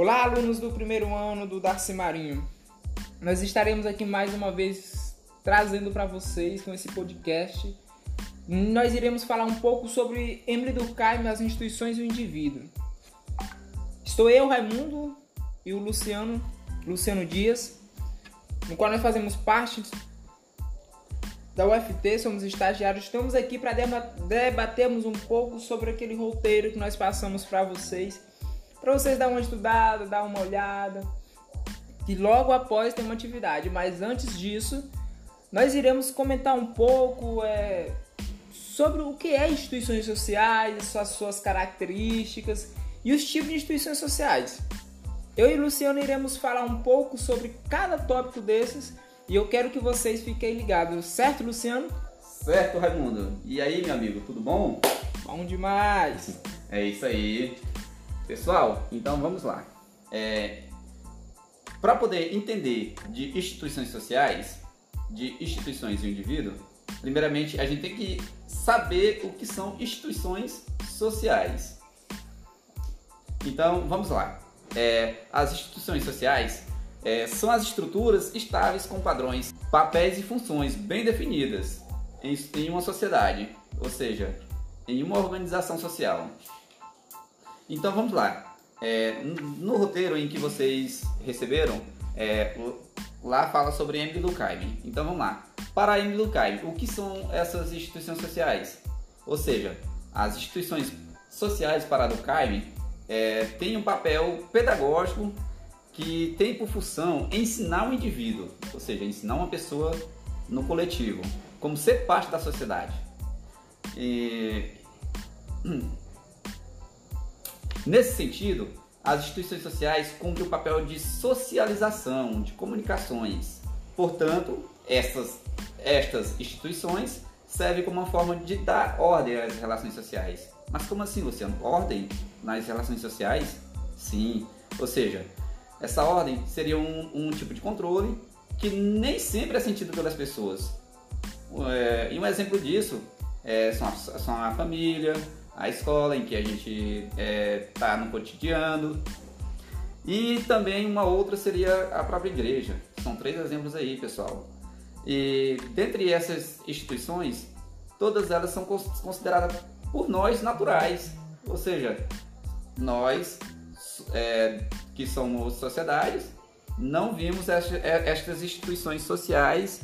Olá, alunos do primeiro ano do Darcy Marinho. Nós estaremos aqui mais uma vez trazendo para vocês com esse podcast. Nós iremos falar um pouco sobre Emily Durkheim, as instituições e o indivíduo. Estou eu, Raimundo, e o Luciano, Luciano Dias, no qual nós fazemos parte da UFT, somos estagiários. Estamos aqui para debatermos um pouco sobre aquele roteiro que nós passamos para vocês para vocês dar uma estudada, dar uma olhada. E logo após tem uma atividade, mas antes disso, nós iremos comentar um pouco é, sobre o que é instituições sociais, as suas características e os tipos de instituições sociais. Eu e Luciano iremos falar um pouco sobre cada tópico desses e eu quero que vocês fiquem ligados, certo, Luciano? Certo, Raimundo. E aí, meu amigo, tudo bom? Bom demais. É isso aí. Pessoal, então vamos lá. É, Para poder entender de instituições sociais, de instituições e indivíduo, primeiramente a gente tem que saber o que são instituições sociais. Então vamos lá. É, as instituições sociais é, são as estruturas estáveis com padrões, papéis e funções bem definidas em, em uma sociedade, ou seja, em uma organização social. Então vamos lá. É, no roteiro em que vocês receberam, é, lá fala sobre Emily Durkheim. Então vamos lá. Para Emily Durkheim, o que são essas instituições sociais? Ou seja, as instituições sociais para Durkheim é, têm um papel pedagógico que tem por função ensinar o indivíduo, ou seja, ensinar uma pessoa no coletivo, como ser parte da sociedade. E... Nesse sentido, as instituições sociais cumprem o papel de socialização, de comunicações. Portanto, essas, estas instituições servem como uma forma de dar ordem às relações sociais. Mas como assim, Luciano? Ordem nas relações sociais? Sim. Ou seja, essa ordem seria um, um tipo de controle que nem sempre é sentido pelas pessoas. É, e um exemplo disso é, são, a, são a família, a escola em que a gente está é, tá no cotidiano. E também uma outra seria a própria igreja. São três exemplos aí, pessoal. E dentre essas instituições, todas elas são consideradas por nós naturais. Ou seja, nós é, que somos sociedades não vimos é, estas instituições sociais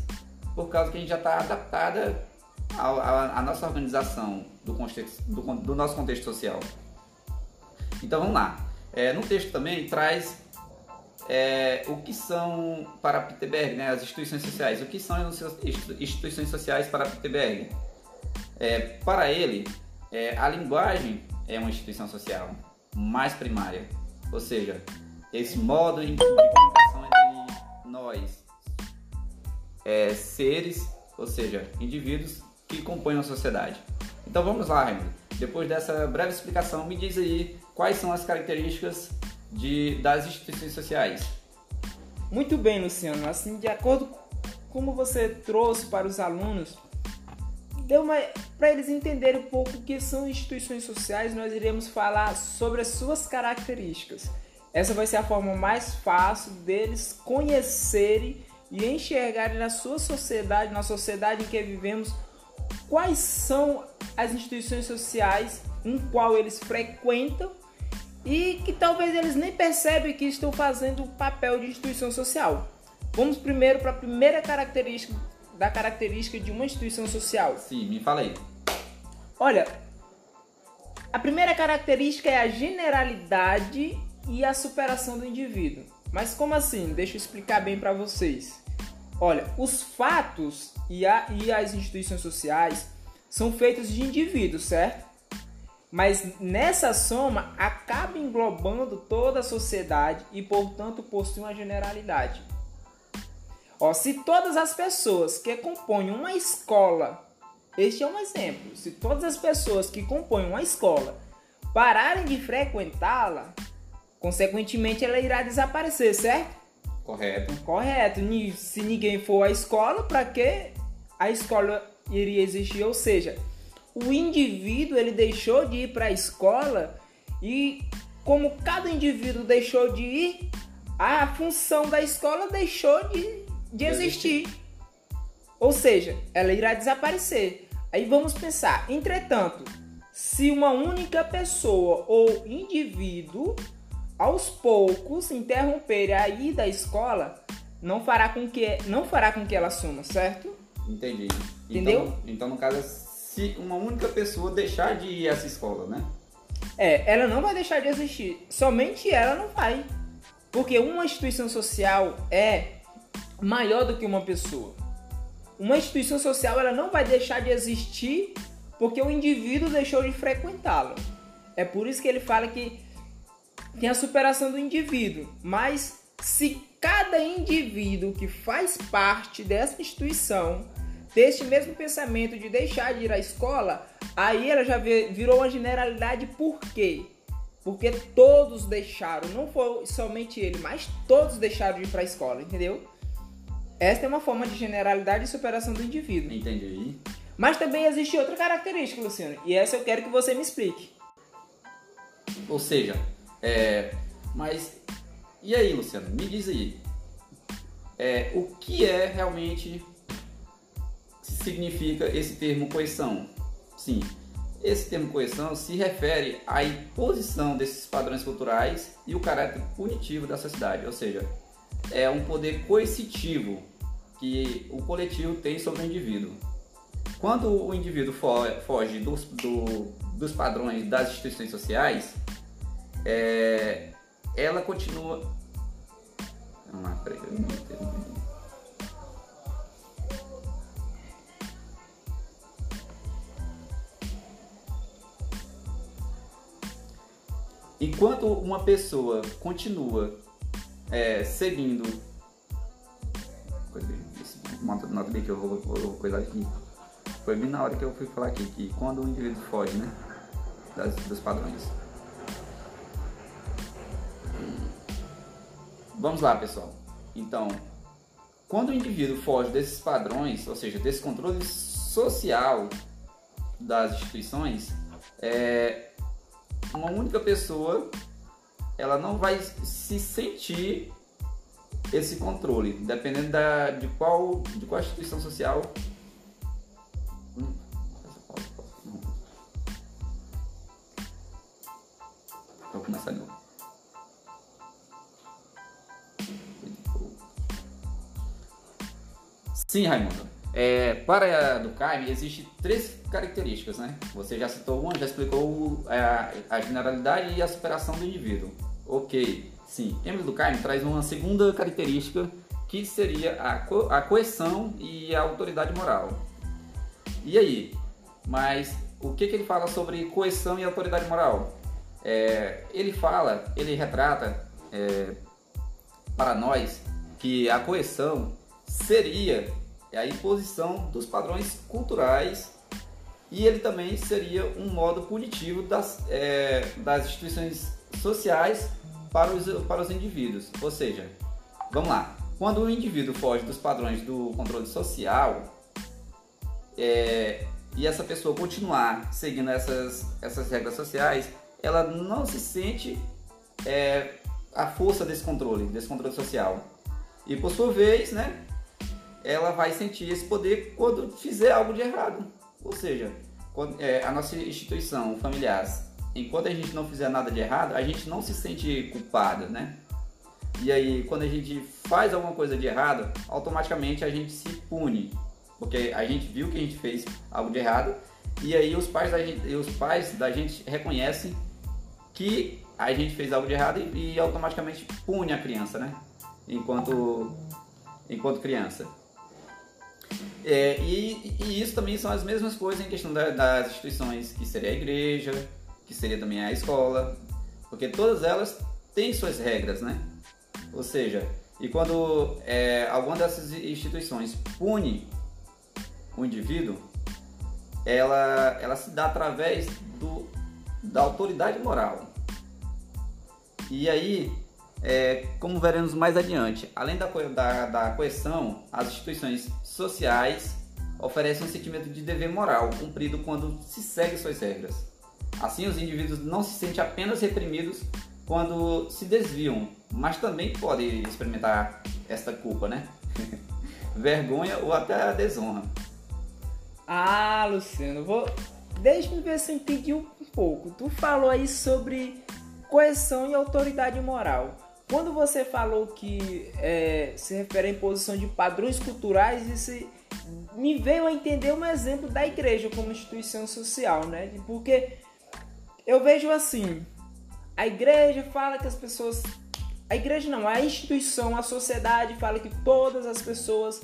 por causa que a gente já está adaptada à, à nossa organização do, contexto, do, do, nosso contexto social. Então vamos lá. É, no texto também traz é, o que são para Peter Berg, né, as instituições sociais. O que são as instituições sociais para Peter Berg? É, para ele, é, a linguagem é uma instituição social mais primária, ou seja, esse modo de comunicação entre nós, é, seres, ou seja, indivíduos que compõem a sociedade. Então vamos lá, Raimundo. Depois dessa breve explicação, me diz aí quais são as características de, das instituições sociais. Muito bem, Luciano. Assim, de acordo com como você trouxe para os alunos, deu para eles entenderem um pouco o que são instituições sociais, nós iremos falar sobre as suas características. Essa vai ser a forma mais fácil deles conhecerem e enxergarem na sua sociedade, na sociedade em que vivemos, quais são as instituições sociais em qual eles frequentam e que talvez eles nem percebem que estão fazendo o papel de instituição social. Vamos primeiro para a primeira característica da característica de uma instituição social. Sim, me fala aí. Olha, a primeira característica é a generalidade e a superação do indivíduo. Mas como assim? Deixa eu explicar bem para vocês. Olha, os fatos e, a, e as instituições sociais são feitos de indivíduos, certo? Mas nessa soma acaba englobando toda a sociedade e, portanto, possui uma generalidade. Ó, se todas as pessoas que compõem uma escola, este é um exemplo, se todas as pessoas que compõem uma escola pararem de frequentá-la, consequentemente ela irá desaparecer, certo? Correto. Correto. Se ninguém for à escola, para que a escola iria existir? Ou seja, o indivíduo ele deixou de ir para a escola e como cada indivíduo deixou de ir, a função da escola deixou de, de existir. Ou seja, ela irá desaparecer. Aí vamos pensar, entretanto, se uma única pessoa ou indivíduo aos poucos interromper a ida à escola, não fará com que não fará com que ela suma, certo? Entendi. Entendeu? Então, então no caso, se uma única pessoa deixar de ir a essa escola, né? É, ela não vai deixar de existir. Somente ela não vai. Porque uma instituição social é maior do que uma pessoa. Uma instituição social ela não vai deixar de existir porque o indivíduo deixou de frequentá-la. É por isso que ele fala que tem a superação do indivíduo. Mas se cada indivíduo que faz parte dessa instituição deste mesmo pensamento de deixar de ir à escola, aí ela já virou uma generalidade por quê? Porque todos deixaram, não foi somente ele, mas todos deixaram de ir para a escola, entendeu? Esta é uma forma de generalidade e superação do indivíduo. Entendi. Mas também existe outra característica, Luciano, e essa eu quero que você me explique. Ou seja, é, mas e aí, Luciano, me diz aí, é, o que é realmente significa esse termo coesão? Sim, esse termo coesão se refere à imposição desses padrões culturais e o caráter punitivo da sociedade, ou seja, é um poder coercitivo que o coletivo tem sobre o indivíduo. Quando o indivíduo foge dos, do, dos padrões das instituições sociais, é, ela continua. Vamos lá, peraí, eu Enquanto uma pessoa continua é, seguindo. Nota bem que eu vou, vou, vou coisar aqui. Foi bem na hora que eu fui falar aqui, que quando o indivíduo foge, né? Das, dos padrões. Vamos lá, pessoal. Então, quando o indivíduo foge desses padrões, ou seja, desse controle social das instituições, é, uma única pessoa ela não vai se sentir esse controle, dependendo da, de, qual, de qual instituição social. Sim, Raimundo. É, para a Durkheim, existem três características, né? Você já citou uma, já explicou a, a generalidade e a superação do indivíduo. Ok, sim. Emile Durkheim traz uma segunda característica que seria a, co a coesão e a autoridade moral. E aí? Mas o que, que ele fala sobre coesão e autoridade moral? É, ele fala, ele retrata é, para nós que a coesão seria é a imposição dos padrões culturais e ele também seria um modo punitivo das, é, das instituições sociais para os, para os indivíduos. Ou seja, vamos lá, quando o indivíduo foge dos padrões do controle social é, e essa pessoa continuar seguindo essas, essas regras sociais, ela não se sente é, a força desse controle, desse controle social. E por sua vez, né, ela vai sentir esse poder quando fizer algo de errado. Ou seja, quando, é, a nossa instituição familiar, enquanto a gente não fizer nada de errado, a gente não se sente culpado, né? E aí, quando a gente faz alguma coisa de errado, automaticamente a gente se pune, porque a gente viu que a gente fez algo de errado, e aí os pais da gente, os pais da gente reconhecem que a gente fez algo de errado e, e automaticamente pune a criança, né? Enquanto, enquanto criança. É, e, e, isso também são as mesmas coisas em questão da, das instituições, que seria a igreja, que seria também a escola, porque todas elas têm suas regras, né? Ou seja, e quando é, alguma dessas instituições pune o indivíduo, ela, ela se dá através do, da autoridade moral. E aí é, como veremos mais adiante, além da, da, da coesão, as instituições sociais oferecem um sentimento de dever moral cumprido quando se segue suas regras. Assim, os indivíduos não se sentem apenas reprimidos quando se desviam, mas também pode experimentar esta culpa, né? Vergonha ou até a desonra. Ah, Luciano, vou. Deixa-me ver se eu entendi um pouco. Tu falou aí sobre coerção e autoridade moral. Quando você falou que é, se refere à imposição de padrões culturais, isso me veio a entender um exemplo da igreja como instituição social, né? Porque eu vejo assim, a igreja fala que as pessoas. A igreja não, a instituição, a sociedade fala que todas as pessoas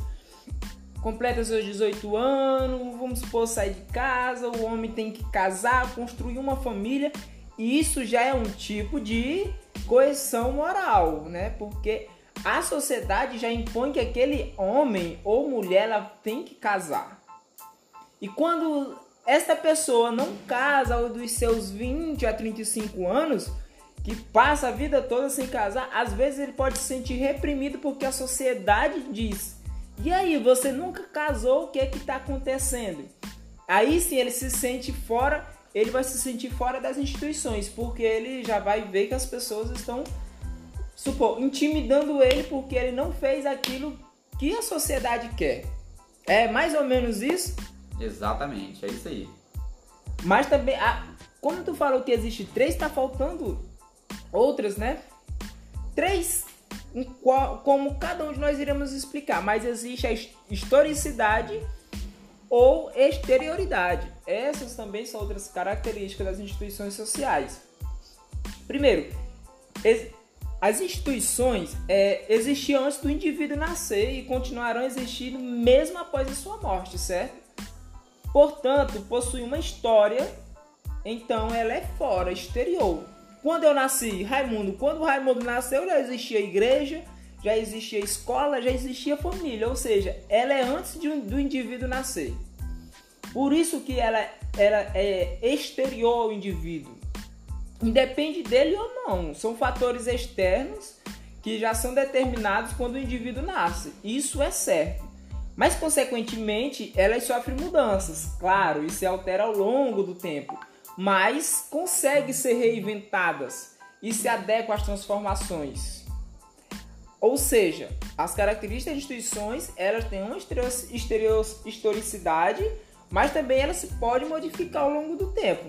completam seus 18 anos, vamos supor, sair de casa, o homem tem que casar, construir uma família, e isso já é um tipo de coerção moral, né? Porque a sociedade já impõe que aquele homem ou mulher ela tem que casar. E quando esta pessoa não casa aos dos seus 20 a 35 anos, que passa a vida toda sem casar, às vezes ele pode se sentir reprimido porque a sociedade diz: "E aí, você nunca casou, o que é que está acontecendo?" Aí sim ele se sente fora, ele vai se sentir fora das instituições, porque ele já vai ver que as pessoas estão supor, intimidando ele porque ele não fez aquilo que a sociedade quer. É mais ou menos isso? Exatamente, é isso aí. Mas também, a, como tu falou que existe três, tá faltando outras, né? Três, como cada um de nós iremos explicar, mas existe a historicidade ou exterioridade. Essas também são outras características das instituições sociais. Primeiro, as instituições é, existiam antes do indivíduo nascer e continuarão existindo mesmo após a sua morte, certo? Portanto, possui uma história, então ela é fora, exterior. Quando eu nasci, Raimundo, quando o Raimundo nasceu, já existia igreja, já existia escola, já existia família, ou seja, ela é antes de, do indivíduo nascer. Por isso que ela, ela é exterior ao indivíduo. Independe dele ou não, são fatores externos que já são determinados quando o indivíduo nasce. Isso é certo. Mas, consequentemente, elas sofrem mudanças. Claro, isso se altera ao longo do tempo mas consegue ser reinventadas e se adequam às transformações. Ou seja, as características das instituições elas têm uma historicidade, mas também elas se podem modificar ao longo do tempo.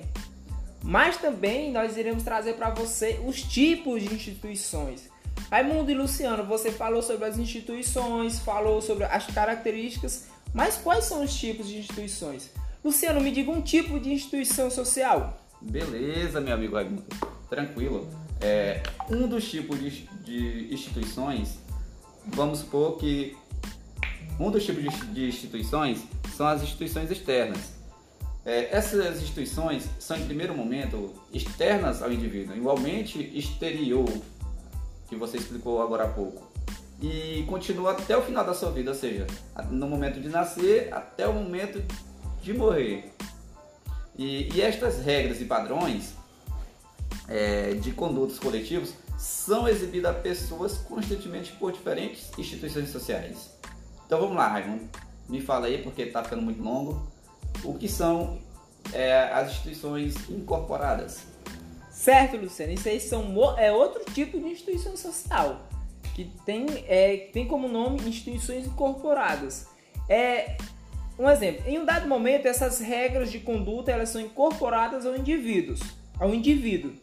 Mas também nós iremos trazer para você os tipos de instituições. Raimundo e Luciano, você falou sobre as instituições, falou sobre as características, mas quais são os tipos de instituições? Luciano, me diga um tipo de instituição social. Beleza, meu amigo Raimundo. Tranquilo. É, um dos tipos de, de instituições, vamos supor que um dos tipos de, instituições são as instituições externas. É, essas instituições são, em primeiro momento, externas ao indivíduo, igualmente exterior, que você explicou agora há pouco. E continua até o final da sua vida, ou seja, no momento de nascer até o momento de morrer. E, e estas regras e padrões é, de condutas coletivos são exibidas a pessoas constantemente por diferentes instituições sociais. Então vamos lá, Raimundo, me fala aí, porque está ficando muito longo, o que são é, as instituições incorporadas. Certo, Luciano, isso aí são, é outro tipo de instituição social, que tem, é, tem como nome instituições incorporadas. É, um exemplo, em um dado momento essas regras de conduta elas são incorporadas ao indivíduo, ao indivíduo.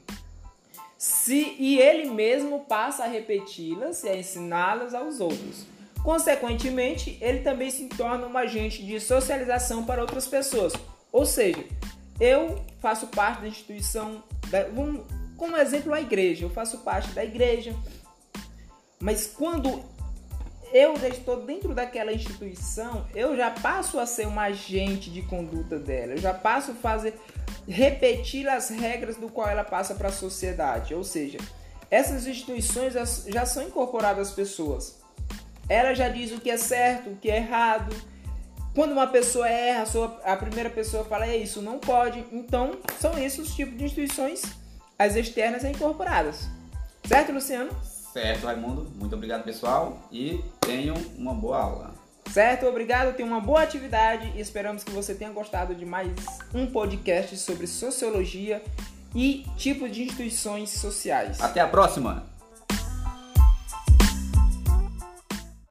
Se, e ele mesmo passa a repeti-las e a ensiná-las aos outros. Consequentemente, ele também se torna um agente de socialização para outras pessoas. Ou seja, eu faço parte da instituição, da, vamos, como exemplo a igreja, eu faço parte da igreja, mas quando eu já estou dentro daquela instituição, eu já passo a ser um agente de conduta dela, eu já passo a fazer repetir as regras do qual ela passa para a sociedade. Ou seja, essas instituições já são incorporadas às pessoas. Ela já diz o que é certo, o que é errado. Quando uma pessoa erra, a primeira pessoa fala, é isso, não pode. Então, são esses os tipos de instituições, as externas e incorporadas. Certo, Luciano? Certo, Raimundo. Muito obrigado, pessoal. E tenham uma boa aula. Certo, obrigado. Tenha uma boa atividade e esperamos que você tenha gostado de mais um podcast sobre sociologia e tipos de instituições sociais. Até a próxima!